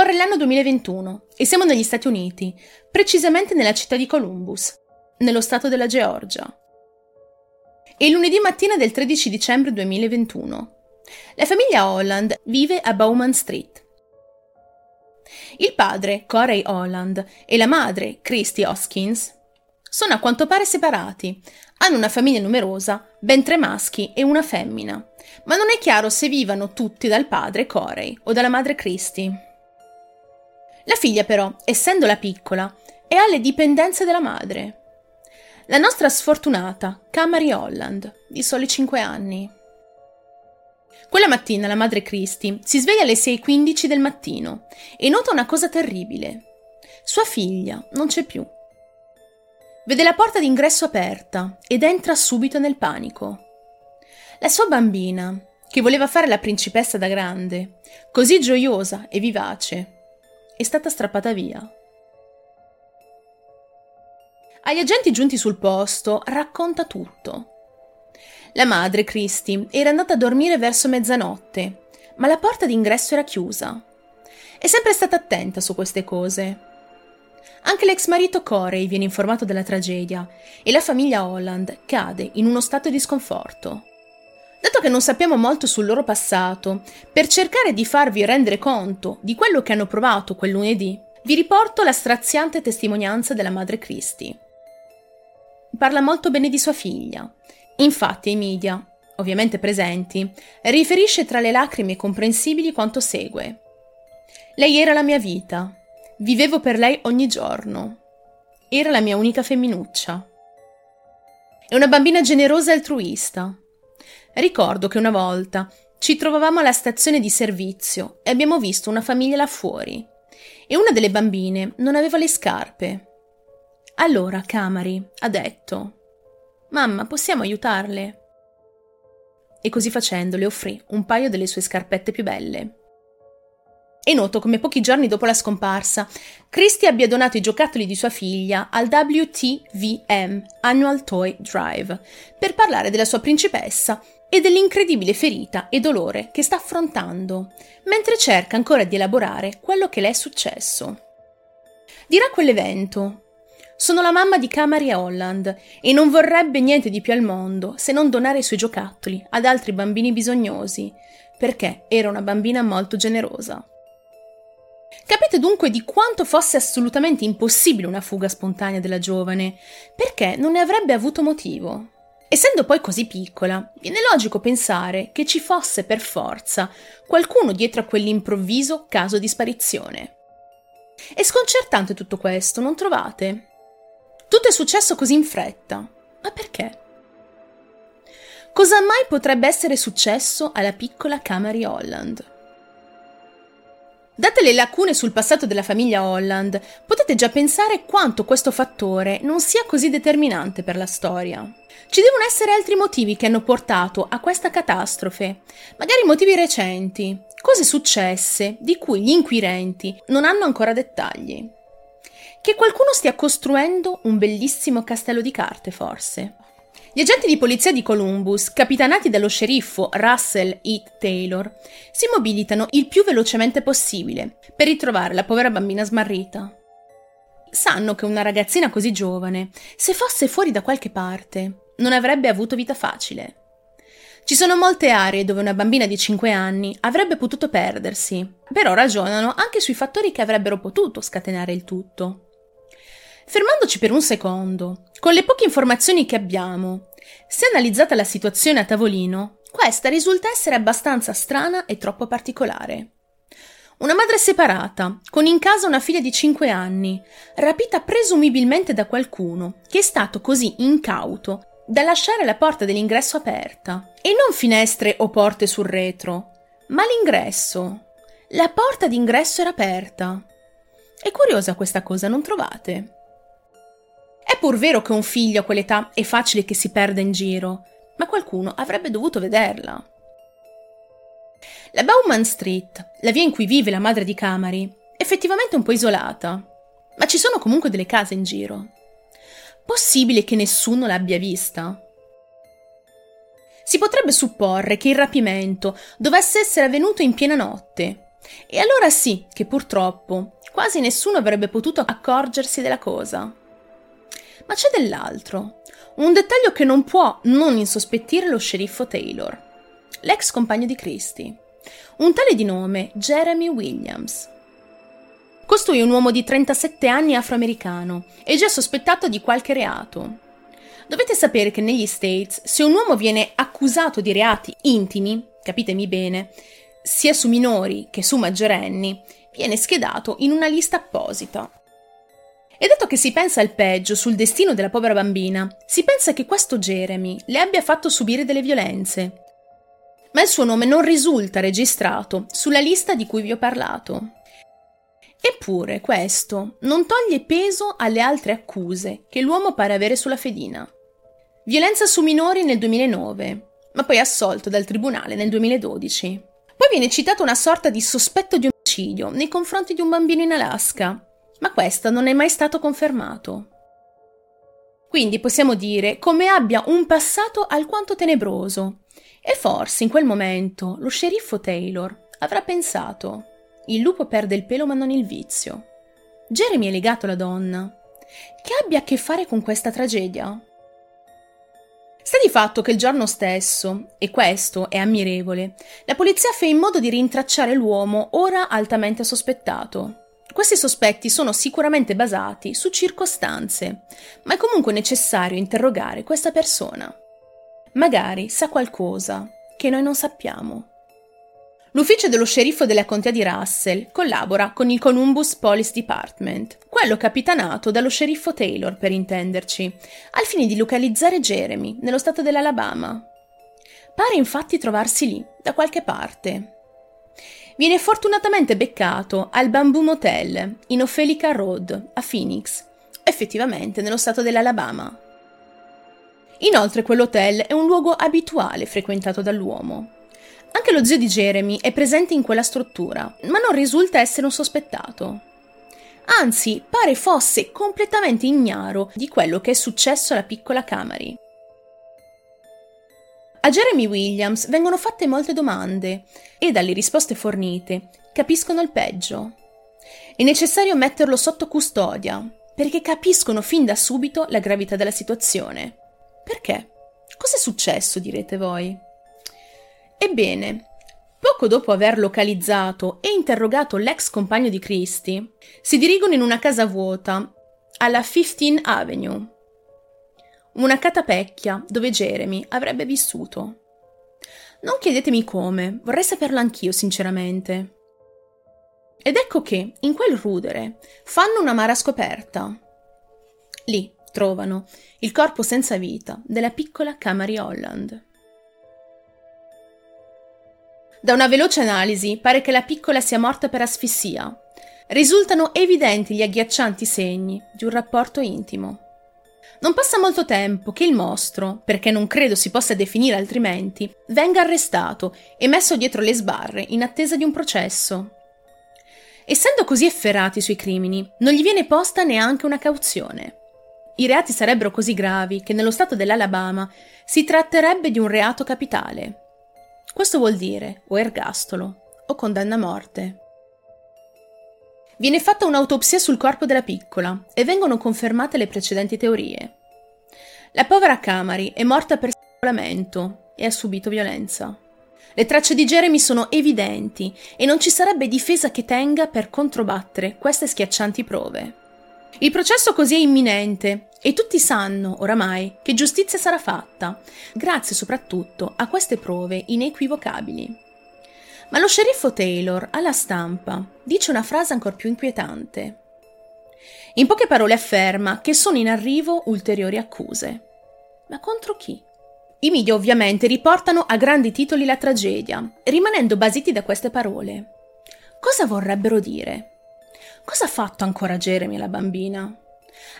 Scorre l'anno 2021 e siamo negli Stati Uniti, precisamente nella città di Columbus, nello stato della Georgia. È lunedì mattina del 13 dicembre 2021. La famiglia Holland vive a Bowman Street. Il padre, Corey Holland, e la madre, Christy Hoskins, sono a quanto pare separati. Hanno una famiglia numerosa, ben tre maschi e una femmina, ma non è chiaro se vivano tutti dal padre Corey o dalla madre Christy. La figlia però, essendo la piccola, è alle dipendenze della madre. La nostra sfortunata, Camary Holland, di soli 5 anni. Quella mattina la madre Christy si sveglia alle 6.15 del mattino e nota una cosa terribile. Sua figlia non c'è più. Vede la porta d'ingresso aperta ed entra subito nel panico. La sua bambina, che voleva fare la principessa da grande, così gioiosa e vivace, è stata strappata via. Agli agenti giunti sul posto racconta tutto. La madre, Christy, era andata a dormire verso mezzanotte, ma la porta d'ingresso era chiusa. È sempre stata attenta su queste cose. Anche l'ex marito Corey viene informato della tragedia e la famiglia Holland cade in uno stato di sconforto. Che non sappiamo molto sul loro passato, per cercare di farvi rendere conto di quello che hanno provato quel lunedì, vi riporto la straziante testimonianza della madre Christie parla molto bene di sua figlia. Infatti ai media, ovviamente presenti, riferisce tra le lacrime comprensibili quanto segue. Lei era la mia vita. Vivevo per lei ogni giorno. Era la mia unica femminuccia. È una bambina generosa e altruista. Ricordo che una volta ci trovavamo alla stazione di servizio e abbiamo visto una famiglia là fuori. E una delle bambine non aveva le scarpe allora Camari ha detto Mamma, possiamo aiutarle? E così facendo le offrì un paio delle sue scarpette più belle. È noto come pochi giorni dopo la scomparsa, Christie abbia donato i giocattoli di sua figlia al WTVM Annual Toy Drive per parlare della sua principessa e dell'incredibile ferita e dolore che sta affrontando, mentre cerca ancora di elaborare quello che le è successo. Dirà quell'evento sono la mamma di Camary Holland e non vorrebbe niente di più al mondo se non donare i suoi giocattoli ad altri bambini bisognosi, perché era una bambina molto generosa. Capite dunque di quanto fosse assolutamente impossibile una fuga spontanea della giovane, perché non ne avrebbe avuto motivo. Essendo poi così piccola, viene logico pensare che ci fosse per forza qualcuno dietro a quell'improvviso caso di sparizione. È sconcertante tutto questo, non trovate? Tutto è successo così in fretta. Ma perché? Cosa mai potrebbe essere successo alla piccola Camary Holland? Date le lacune sul passato della famiglia Holland, potete già pensare quanto questo fattore non sia così determinante per la storia. Ci devono essere altri motivi che hanno portato a questa catastrofe, magari motivi recenti, cose successe di cui gli inquirenti non hanno ancora dettagli. Che qualcuno stia costruendo un bellissimo castello di carte, forse. Gli agenti di polizia di Columbus, capitanati dallo sceriffo Russell Heath Taylor, si mobilitano il più velocemente possibile per ritrovare la povera bambina smarrita. Sanno che una ragazzina così giovane, se fosse fuori da qualche parte, non avrebbe avuto vita facile. Ci sono molte aree dove una bambina di 5 anni avrebbe potuto perdersi, però ragionano anche sui fattori che avrebbero potuto scatenare il tutto. Fermandoci per un secondo, con le poche informazioni che abbiamo, se analizzata la situazione a tavolino, questa risulta essere abbastanza strana e troppo particolare. Una madre separata, con in casa una figlia di 5 anni, rapita presumibilmente da qualcuno che è stato così incauto da lasciare la porta dell'ingresso aperta, e non finestre o porte sul retro, ma l'ingresso. La porta d'ingresso era aperta. È curiosa questa cosa, non trovate? È pur vero che un figlio a quell'età è facile che si perda in giro, ma qualcuno avrebbe dovuto vederla. La Bauman Street, la via in cui vive la madre di Camari, è effettivamente un po' isolata, ma ci sono comunque delle case in giro. Possibile che nessuno l'abbia vista? Si potrebbe supporre che il rapimento dovesse essere avvenuto in piena notte, E allora sì che purtroppo quasi nessuno avrebbe potuto accorgersi della cosa. Ma c'è dell'altro, un dettaglio che non può non insospettire lo sceriffo Taylor, l'ex compagno di Christie, un tale di nome Jeremy Williams. Costui è un uomo di 37 anni afroamericano e già sospettato di qualche reato. Dovete sapere che negli States, se un uomo viene accusato di reati intimi, capitemi bene, sia su minori che su maggiorenni, viene schedato in una lista apposita. E dato che si pensa al peggio sul destino della povera bambina, si pensa che questo Jeremy le abbia fatto subire delle violenze. Ma il suo nome non risulta registrato sulla lista di cui vi ho parlato. Eppure questo non toglie peso alle altre accuse che l'uomo pare avere sulla fedina. Violenza su minori nel 2009, ma poi assolto dal tribunale nel 2012. Poi viene citata una sorta di sospetto di omicidio nei confronti di un bambino in Alaska, ma questo non è mai stato confermato. Quindi possiamo dire come abbia un passato alquanto tenebroso. E forse in quel momento lo sceriffo Taylor avrà pensato: il lupo perde il pelo ma non il vizio. Jeremy è legato alla donna. Che abbia a che fare con questa tragedia? Sta di fatto che il giorno stesso, e questo è ammirevole, la polizia fa in modo di rintracciare l'uomo ora altamente sospettato. Questi sospetti sono sicuramente basati su circostanze, ma è comunque necessario interrogare questa persona. Magari sa qualcosa che noi non sappiamo. L'ufficio dello sceriffo della contea di Russell collabora con il Columbus Police Department, quello capitanato dallo sceriffo Taylor per intenderci, al fine di localizzare Jeremy nello stato dell'Alabama. Pare infatti trovarsi lì, da qualche parte. Viene fortunatamente beccato al Bamboo Motel in Ophelica Road a Phoenix, effettivamente nello stato dell'Alabama. Inoltre quell'hotel è un luogo abituale frequentato dall'uomo. Anche lo zio di Jeremy è presente in quella struttura, ma non risulta essere un sospettato. Anzi, pare fosse completamente ignaro di quello che è successo alla piccola Camary. A Jeremy Williams vengono fatte molte domande e dalle risposte fornite capiscono il peggio. È necessario metterlo sotto custodia perché capiscono fin da subito la gravità della situazione. Perché? Cos'è successo, direte voi? Ebbene, poco dopo aver localizzato e interrogato l'ex compagno di Christie, si dirigono in una casa vuota alla 15 Avenue, una catapecchia dove Jeremy avrebbe vissuto. Non chiedetemi come, vorrei saperlo anch'io sinceramente. Ed ecco che, in quel rudere, fanno un'amara scoperta. Lì trovano il corpo senza vita della piccola Camary Holland. Da una veloce analisi pare che la piccola sia morta per asfissia. Risultano evidenti gli agghiaccianti segni di un rapporto intimo. Non passa molto tempo che il mostro, perché non credo si possa definire altrimenti, venga arrestato e messo dietro le sbarre in attesa di un processo. Essendo così efferati sui crimini, non gli viene posta neanche una cauzione. I reati sarebbero così gravi che nello stato dell'Alabama si tratterebbe di un reato capitale. Questo vuol dire o ergastolo o condanna a morte. Viene fatta un'autopsia sul corpo della piccola e vengono confermate le precedenti teorie. La povera Camari è morta per strangolamento e ha subito violenza. Le tracce di Jeremy sono evidenti e non ci sarebbe difesa che tenga per controbattere queste schiaccianti prove. Il processo così è imminente e tutti sanno, oramai, che giustizia sarà fatta, grazie soprattutto a queste prove inequivocabili. Ma lo sceriffo Taylor, alla stampa, dice una frase ancora più inquietante. In poche parole afferma che sono in arrivo ulteriori accuse. Ma contro chi? I media ovviamente riportano a grandi titoli la tragedia, rimanendo basiti da queste parole. Cosa vorrebbero dire? Cosa ha fatto ancora Jeremy alla bambina?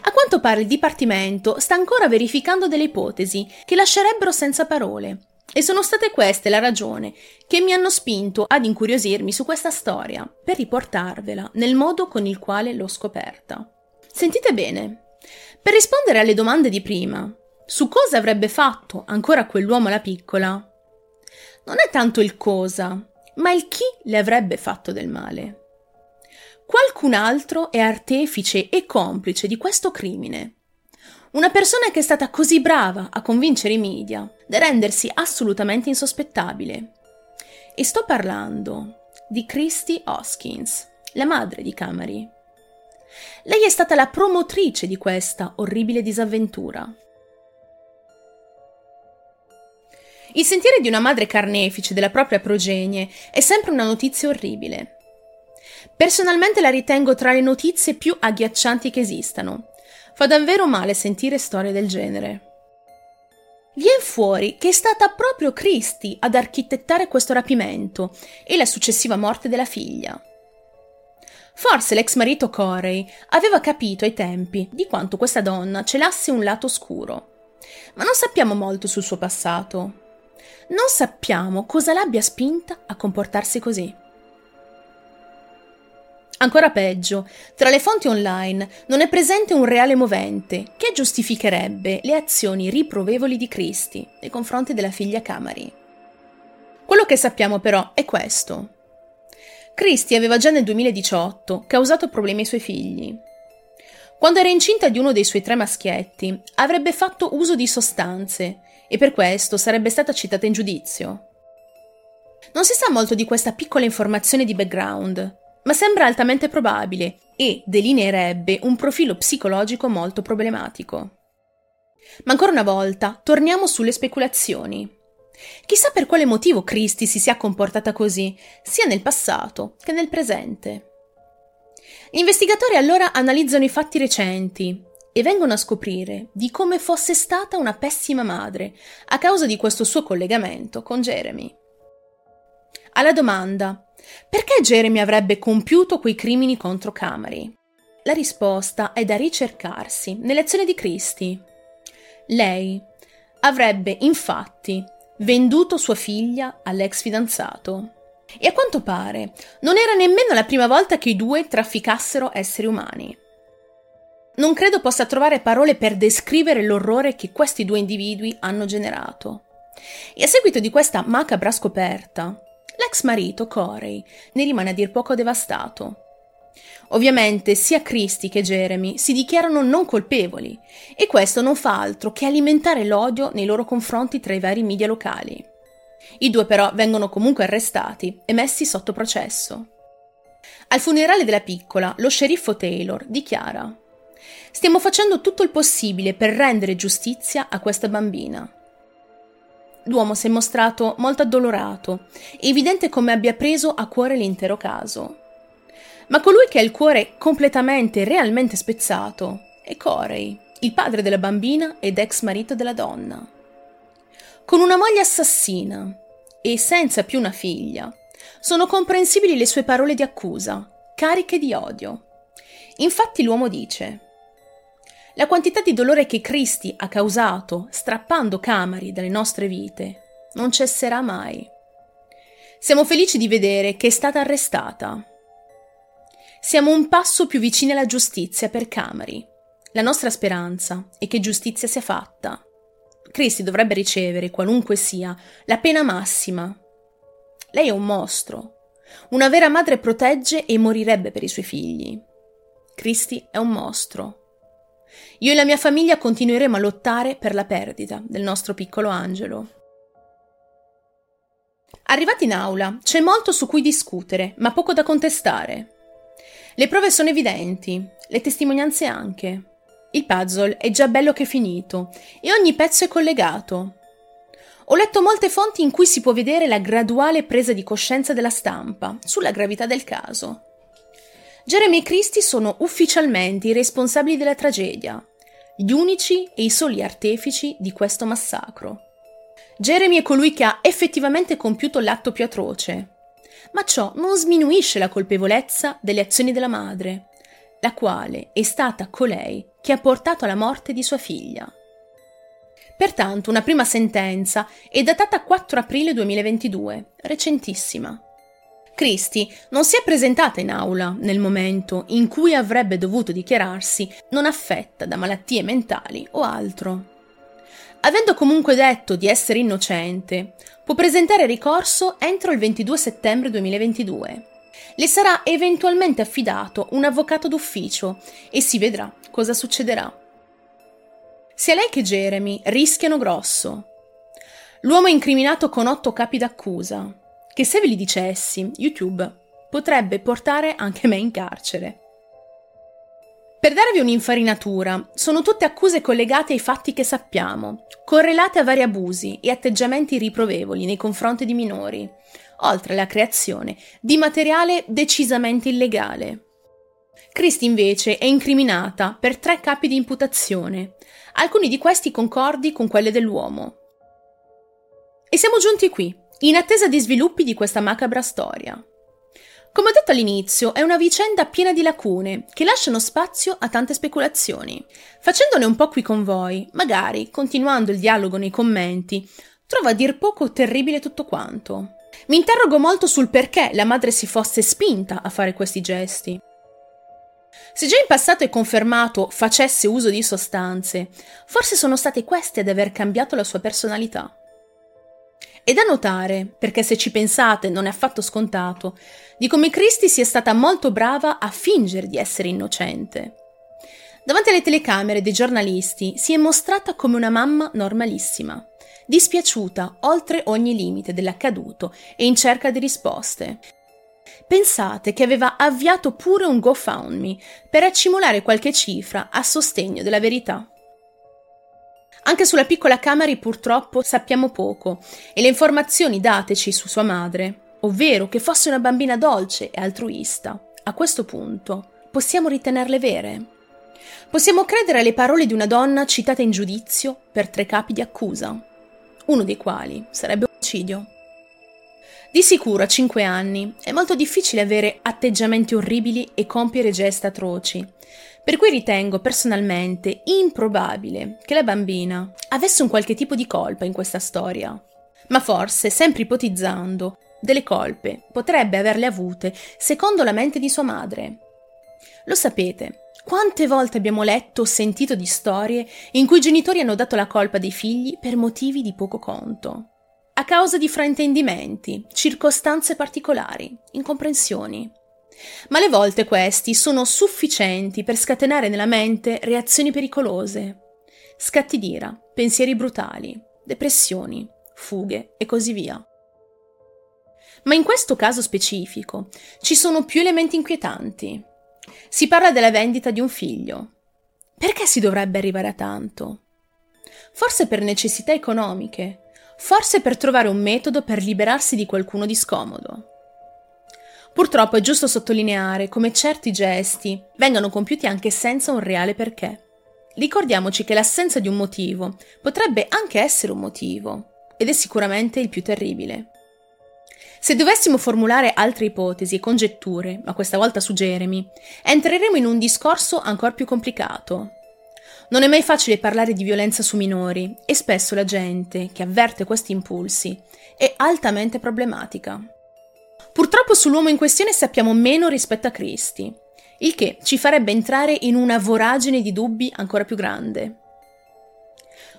A quanto pare il Dipartimento sta ancora verificando delle ipotesi che lascerebbero senza parole. E sono state queste la ragione che mi hanno spinto ad incuriosirmi su questa storia, per riportarvela nel modo con il quale l'ho scoperta. Sentite bene. Per rispondere alle domande di prima, su cosa avrebbe fatto ancora quell'uomo la piccola, non è tanto il cosa, Ma il chi le avrebbe fatto del male? Qualcun altro è artefice e complice di questo crimine. Una persona che è stata così brava a convincere i media da rendersi assolutamente insospettabile. E sto parlando di Christy Hoskins, la madre di Camary. Lei è stata la promotrice di questa orribile disavventura. Il sentire di una madre carnefice della propria progenie è sempre una notizia orribile. Personalmente la ritengo tra le notizie più agghiaccianti che esistano. Fa davvero male sentire storie del genere. Viene fuori che è stata proprio Christie ad architettare questo rapimento e la successiva morte della figlia. Forse l'ex marito Corey aveva capito ai tempi di quanto questa donna celasse un lato oscuro, ma non sappiamo molto sul suo passato. Non sappiamo cosa l'abbia spinta a comportarsi così. Ancora peggio, tra le fonti online non è presente un reale movente che giustificherebbe le azioni riprovevoli di Christie nei confronti della figlia Camari. Quello che sappiamo però è questo. Christie aveva già nel 2018 causato problemi ai suoi figli. Quando era incinta di uno dei suoi tre maschietti, avrebbe fatto uso di sostanze e per questo sarebbe stata citata in giudizio. Non si sa molto di questa piccola informazione di background, ma sembra altamente probabile e delineerebbe un profilo psicologico molto problematico. Ma ancora una volta, torniamo sulle speculazioni. Chissà per quale motivo Christie si sia comportata così, sia nel passato che nel presente. Gli investigatori allora analizzano i fatti recenti e vengono a scoprire di come fosse stata una pessima madre a causa di questo suo collegamento con Jeremy. Alla domanda perché Jeremy avrebbe compiuto quei crimini contro Camary? La risposta è da ricercarsi nelle azioni di Christie. Lei avrebbe infatti venduto sua figlia all'ex fidanzato. E a quanto pare non era nemmeno la prima volta che i due trafficassero esseri umani. Non credo possa trovare parole per descrivere l'orrore che questi due individui hanno generato. E a seguito di questa macabra scoperta, l'ex marito Corey ne rimane a dir poco devastato. Ovviamente sia Christy che Jeremy si dichiarano non colpevoli e questo non fa altro che alimentare l'odio nei loro confronti tra i vari media locali. I due però vengono comunque arrestati e messi sotto processo. Al funerale della piccola, lo sceriffo Taylor dichiara Stiamo facendo tutto il possibile per rendere giustizia a questa bambina. L'uomo si è mostrato molto addolorato, evidente come abbia preso a cuore l'intero caso. Ma colui che ha il cuore completamente e realmente spezzato è Corey, il padre della bambina ed ex marito della donna. Con una moglie assassina e senza più una figlia, sono comprensibili le sue parole di accusa, cariche di odio. Infatti l'uomo dice la quantità di dolore che Cristi ha causato strappando camari dalle nostre vite non cesserà mai. Siamo felici di vedere che è stata arrestata. Siamo un passo più vicini alla giustizia per Camari. La nostra speranza è che giustizia sia fatta. Cristi dovrebbe ricevere, qualunque sia, la pena massima. Lei è un mostro. Una vera madre protegge e morirebbe per i suoi figli. Cristi è un mostro. Io e la mia famiglia continueremo a lottare per la perdita del nostro piccolo angelo. Arrivati in aula, c'è molto su cui discutere, ma poco da contestare. Le prove sono evidenti, le testimonianze anche. Il puzzle è già bello che finito e ogni pezzo è collegato. Ho letto molte fonti in cui si può vedere la graduale presa di coscienza della stampa sulla gravità del caso. Jeremy e Christie sono ufficialmente i responsabili della tragedia, gli unici e i soli artefici di questo massacro. Jeremy è colui che ha effettivamente compiuto l'atto più atroce, ma ciò non sminuisce la colpevolezza delle azioni della madre, la quale è stata colei che ha portato alla morte di sua figlia. Pertanto una prima sentenza è datata 4 aprile 2022, recentissima. Christie non si è presentata in aula nel momento in cui avrebbe dovuto dichiararsi non affetta da malattie mentali o altro. Avendo comunque detto di essere innocente, può presentare ricorso entro il 22 settembre 2022. Le sarà eventualmente affidato un avvocato d'ufficio e si vedrà cosa succederà. Sia lei che Jeremy rischiano grosso. L'uomo è incriminato con otto capi d'accusa, che se ve li dicessi, YouTube potrebbe portare anche me in carcere. Per darvi un'infarinatura, sono tutte accuse collegate ai fatti che sappiamo, correlate a vari abusi e atteggiamenti riprovevoli nei confronti di minori, oltre alla creazione di materiale decisamente illegale. Christie invece è incriminata per tre capi di imputazione, alcuni di questi concordi con quelle dell'uomo. E siamo giunti qui, in attesa di sviluppi di questa macabra storia. Come ho detto all'inizio, è una vicenda piena di lacune che lasciano spazio a tante speculazioni. Facendone un po' qui con voi, magari, continuando il dialogo nei commenti, trovo a dir poco terribile tutto quanto. Mi interrogo molto sul perché la madre si fosse spinta a fare questi gesti. Se già in passato è confermato facesse uso di sostanze, forse sono state queste ad aver cambiato la sua personalità. È da notare, perché se ci pensate non è affatto scontato, di come Christie sia stata molto brava a fingere di essere innocente. Davanti alle telecamere dei giornalisti si è mostrata come una mamma normalissima, dispiaciuta oltre ogni limite dell'accaduto e in cerca di risposte. Pensate che aveva avviato pure un GoFundMe per accumulare qualche cifra a sostegno della verità. Anche sulla piccola Camari purtroppo sappiamo poco e le informazioni dateci su sua madre, ovvero che fosse una bambina dolce e altruista, a questo punto possiamo ritenerle vere. Possiamo credere alle parole di una donna citata in giudizio per tre capi di accusa, uno dei quali sarebbe omicidio. Di sicuro a cinque anni è molto difficile avere atteggiamenti orribili e compiere gesti atroci, per cui ritengo personalmente improbabile che la bambina avesse un qualche tipo di colpa in questa storia. Ma forse, sempre ipotizzando, delle colpe potrebbe averle avute secondo la mente di sua madre. Lo sapete, quante volte abbiamo letto o sentito di storie in cui i genitori hanno dato la colpa dei figli per motivi di poco conto, a causa di fraintendimenti, circostanze particolari, incomprensioni ma alle volte questi sono sufficienti per scatenare nella mente reazioni pericolose, scatti d'ira, pensieri brutali, depressioni, fughe e così via. Ma in questo caso specifico ci sono più elementi inquietanti. Si parla della vendita di un figlio. Perché si dovrebbe arrivare a tanto? Forse per necessità economiche, forse per trovare un metodo per liberarsi di qualcuno di scomodo. Purtroppo è giusto sottolineare come certi gesti vengano compiuti anche senza un reale perché. Ricordiamoci che l'assenza di un motivo potrebbe anche essere un motivo, ed è sicuramente il più terribile. Se dovessimo formulare altre ipotesi e congetture, ma questa volta su Jeremy, entreremo in un discorso ancora più complicato. Non è mai facile parlare di violenza su minori e spesso la gente che avverte questi impulsi è altamente problematica. Purtroppo sull'uomo in questione sappiamo meno rispetto a Christie, il che ci farebbe entrare in una voragine di dubbi ancora più grande.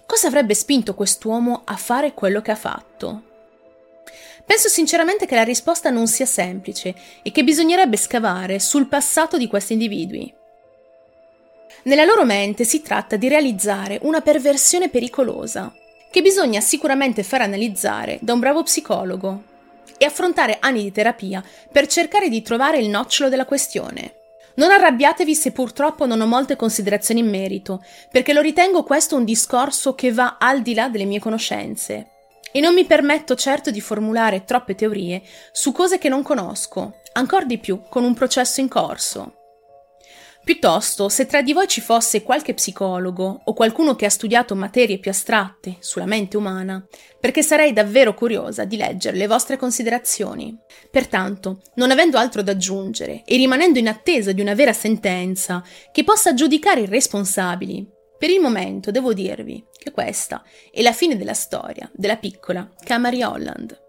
Cosa avrebbe spinto quest'uomo a fare quello che ha fatto? Penso sinceramente che la risposta non sia semplice e che bisognerebbe scavare sul passato di questi individui. Nella loro mente si tratta di realizzare una perversione pericolosa, che bisogna sicuramente far analizzare da un bravo psicologo, e affrontare anni di terapia per cercare di trovare il nocciolo della questione. Non arrabbiatevi se purtroppo non ho molte considerazioni in merito, perché lo ritengo questo un discorso che va al di là delle mie conoscenze. E non mi permetto certo di formulare troppe teorie su cose che non conosco, ancor di più con un processo in corso. Piuttosto, se tra di voi ci fosse qualche psicologo o qualcuno che ha studiato materie più astratte sulla mente umana, perché sarei davvero curiosa di leggere le vostre considerazioni. Pertanto, non avendo altro da aggiungere e rimanendo in attesa di una vera sentenza che possa giudicare i responsabili, per il momento devo dirvi che questa è la fine della storia della piccola Camary Holland.